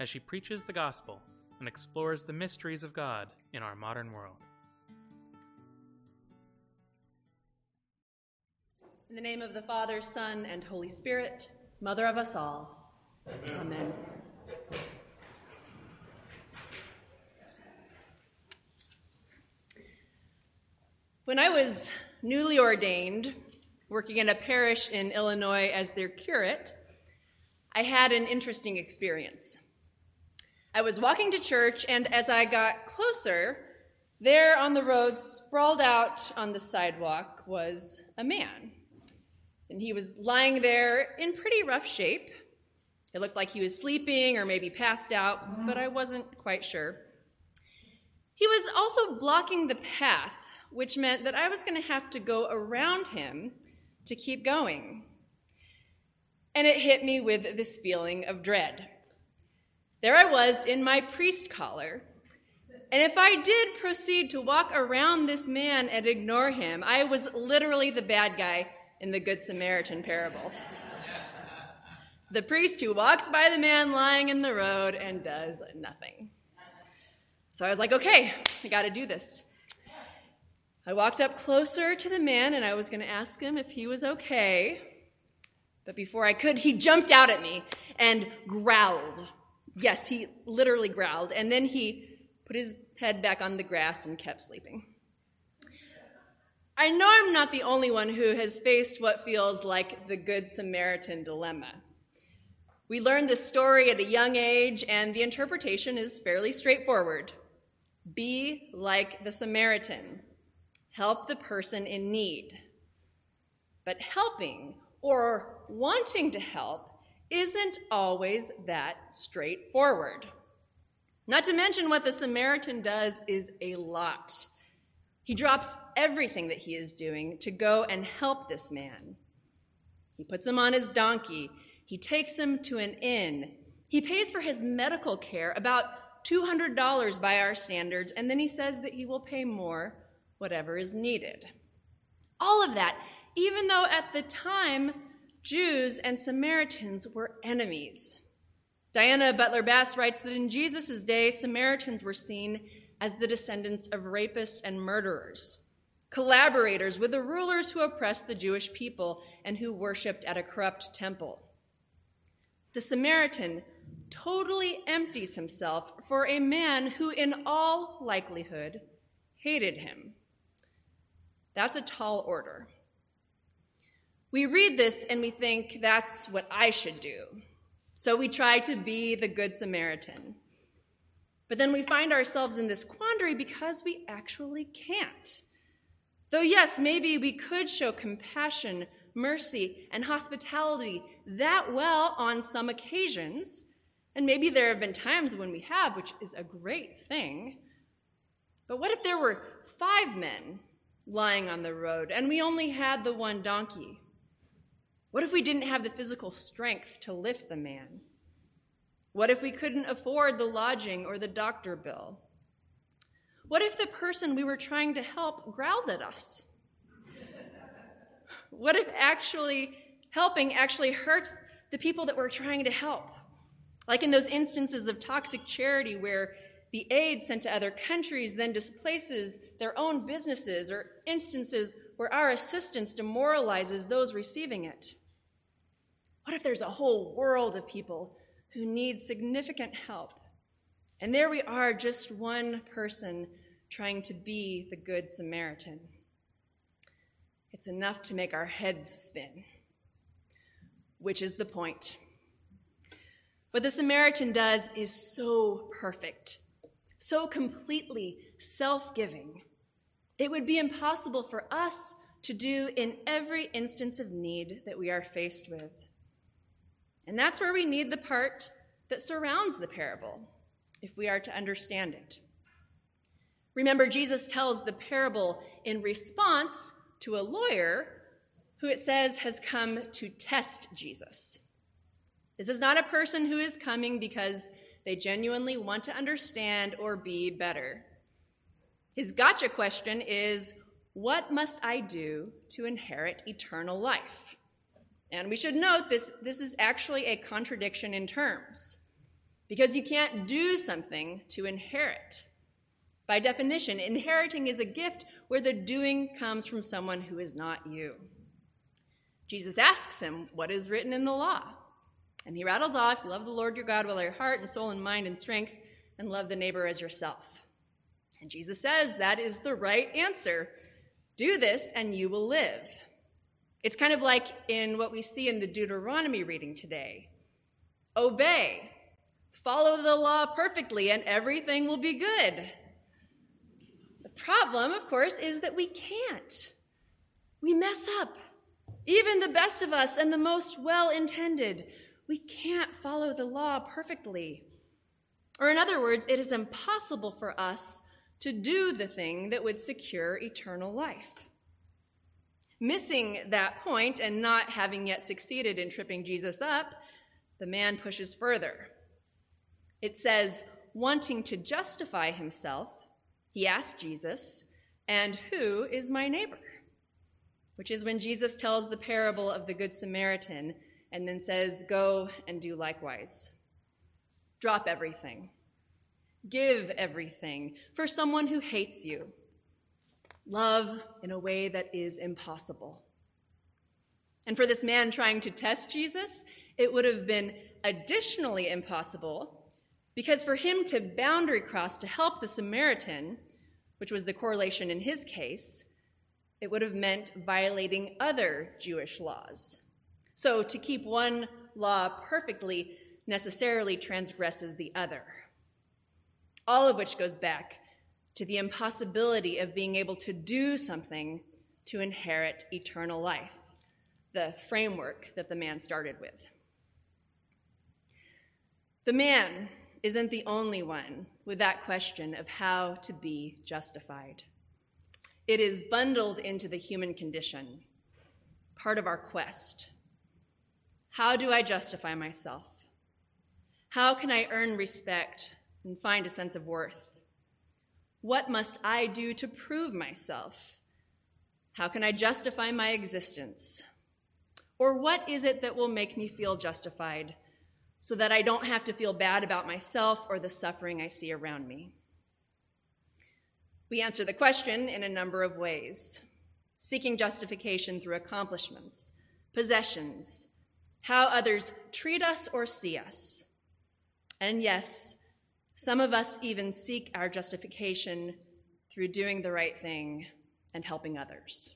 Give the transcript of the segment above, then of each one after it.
as she preaches the gospel and explores the mysteries of God in our modern world. In the name of the Father, Son, and Holy Spirit, Mother of us all. Amen. Amen. When I was newly ordained, working in a parish in Illinois as their curate, I had an interesting experience. I was walking to church, and as I got closer, there on the road, sprawled out on the sidewalk, was a man. And he was lying there in pretty rough shape. It looked like he was sleeping or maybe passed out, but I wasn't quite sure. He was also blocking the path, which meant that I was going to have to go around him to keep going. And it hit me with this feeling of dread. There I was in my priest collar. And if I did proceed to walk around this man and ignore him, I was literally the bad guy in the Good Samaritan parable. the priest who walks by the man lying in the road and does nothing. So I was like, okay, I got to do this. I walked up closer to the man and I was to ask him if he was okay. But before I could, he jumped out at me and growled. Yes, he literally growled. And then he put his head back on the grass and kept sleeping. I know I'm not the only one who has faced what feels like the Good Samaritan dilemma. We learned this story at a young age, and the interpretation is fairly straightforward. Be like the Samaritan, help the person in need. But helping or wanting to help isn't always that straightforward. Not to mention what the Samaritan does is a lot. He drops everything that he is doing to go and help this man. He puts him on his donkey. He takes him to an inn. He pays for his medical care, about $200 by our standards, and then he says that he will pay more, whatever is needed. All of that, even though at the time Jews and Samaritans were enemies. Diana Butler Bass writes that in Jesus' day, Samaritans were seen as the descendants of rapists and murderers, collaborators with the rulers who oppressed the Jewish people and who worshiped at a corrupt temple. The Samaritan totally empties himself for a man who, in all likelihood, hated him. That's a tall order. We read this and we think that's what I should do. So we try to be the Good Samaritan. But then we find ourselves in this quandary because we actually can't. Though, yes, maybe we could show compassion, mercy, and hospitality that well on some occasions, and maybe there have been times when we have, which is a great thing. But what if there were five men lying on the road and we only had the one donkey? What if we didn't have the physical strength to lift the man? What if we couldn't afford the lodging or the doctor bill? What if the person we were trying to help growled at us? What if actually helping actually hurts the people that we're trying to help? Like in those instances of toxic charity where the aid sent to other countries then displaces their own businesses, or instances where our assistance demoralizes those receiving it? What if there's a whole world of people who need significant help? And there we are, just one person trying to be the Good Samaritan. It's enough to make our heads spin, which is the point. What the Samaritan does is so perfect, so completely self giving. It would be impossible for us to do in every instance of need that we are faced with. And that's where we need the part that surrounds the parable. if we are to understand it. Remember, Jesus tells the parable in response to a lawyer who it says has come to test Jesus. This is not a person who is coming because they genuinely want to understand or be better. His gotcha question is What must I do to inherit eternal life? And we should note this, this is actually a contradiction in terms, because you can't do something to inherit. By definition, inheriting is a gift where the doing comes from someone who is not you. Jesus asks him, What is written in the law? And he rattles off, Love the Lord your God with all your heart and soul and mind and strength, and love the neighbor as yourself. And Jesus says that is the right answer. Do this and you will live. It's kind of like in what we see in the Deuteronomy reading today obey, follow the law perfectly, and everything will be good. The problem, of course, is that we can't. We mess up. Even the best of us and the most well intended, we can't follow the law perfectly. Or, in other words, it is impossible for us to do the thing that would secure eternal life. Missing that point and not having yet succeeded in tripping Jesus up, the man pushes further. It says, wanting to justify himself, he asked Jesus, And who is my neighbor? Which is when Jesus tells the parable of the Good Samaritan and then says, Go and do likewise. Drop everything. Give everything for someone who hates you. Love in a way that is impossible. And for this man trying to test Jesus, it would have been additionally impossible because for him to boundary cross to help the Samaritan, which was the correlation in his case, it would have meant violating other Jewish laws. So to keep one law perfectly necessarily transgresses the other. All of which goes back to the impossibility of being able to do something to inherit eternal life, the framework that the man started with. The man isn't the only one with that question of how to be justified. It is bundled into the human condition, part of our quest. How do I justify myself? How can I earn respect and find a sense of worth? What must I do to prove myself? How can I justify my existence? Or what is it that will make me feel justified? so that I don't have to feel bad about myself or the suffering I see around me? We answer the question in a number of ways seeking justification through accomplishments, possessions, how others treat us or see us. And yes, some of us even seek our justification through doing the right thing and helping others.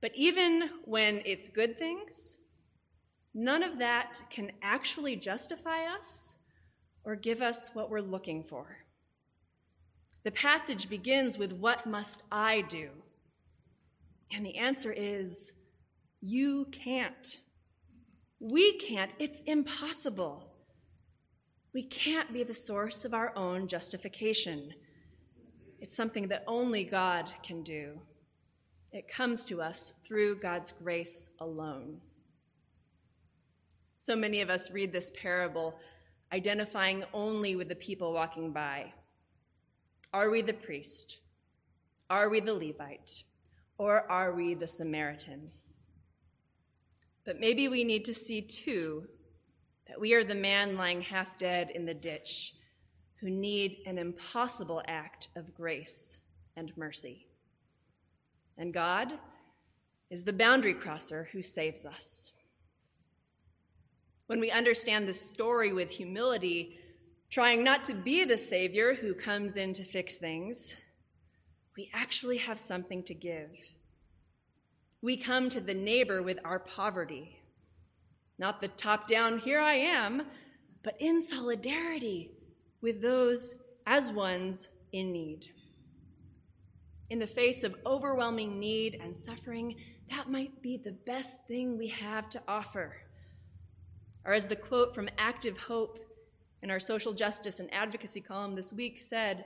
But even when it's good things, None of that can actually justify us or give us what we're looking for. The passage begins with, What must I do? And the answer is, You can't. We can't. It's impossible. We can't be the source of our own justification. It's something that only God can do. It comes to us through God's grace alone. So many of us read this parable identifying only with the people walking by. Are we the priest? Are we the Levite? Or are we the Samaritan? But maybe we need to see too that we are the man lying half dead in the ditch who need an impossible act of grace and mercy. And God is the boundary crosser who saves us. When we understand the story with humility, trying not to be the Savior who comes in to fix things, we actually have something to give. We come to the neighbor with our poverty, not the top down, here I am, but in solidarity with those as ones in need. In the face of overwhelming need and suffering, that might be the best thing we have to offer or as the quote from Active Hope in our social justice and advocacy column this week said,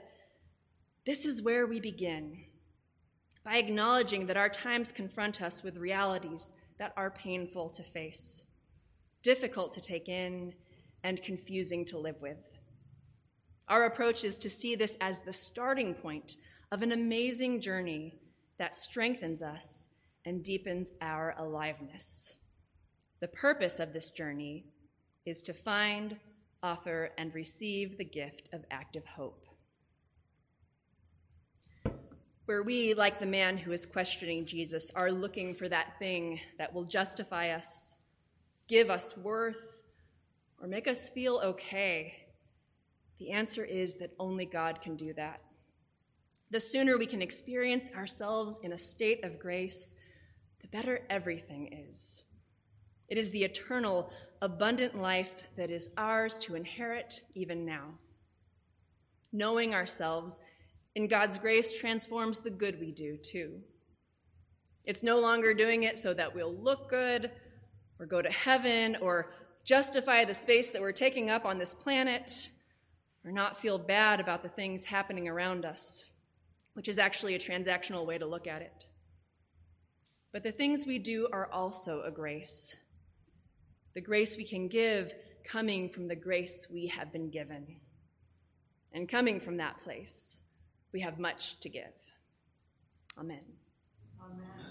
This is where we begin by acknowledging that our times confront us with realities that are painful to face, difficult to take in, and confusing to live with. Our approach is to see this as the starting point of an amazing journey that strengthens us and deepens our aliveness. The purpose of this journey is to find, offer, and receive the gift of active hope. Where we, like the man who is questioning Jesus, are looking for that thing that will justify us, give us worth, or make us feel okay, the answer is that only God can do that. The sooner we can experience ourselves in a state of grace, the better everything is. It is the eternal, abundant life that is ours to inherit even now. Knowing ourselves in God's grace transforms the good we do too. It's no longer doing it so that we'll look good or go to heaven or justify the space that we're taking up on this planet or not feel bad about the things happening around us which is actually a transactional way to look at it. But the things we do are also a grace. The grace we can give coming from the grace we have been given. And coming from that place, we have much to give. Amen. Amen.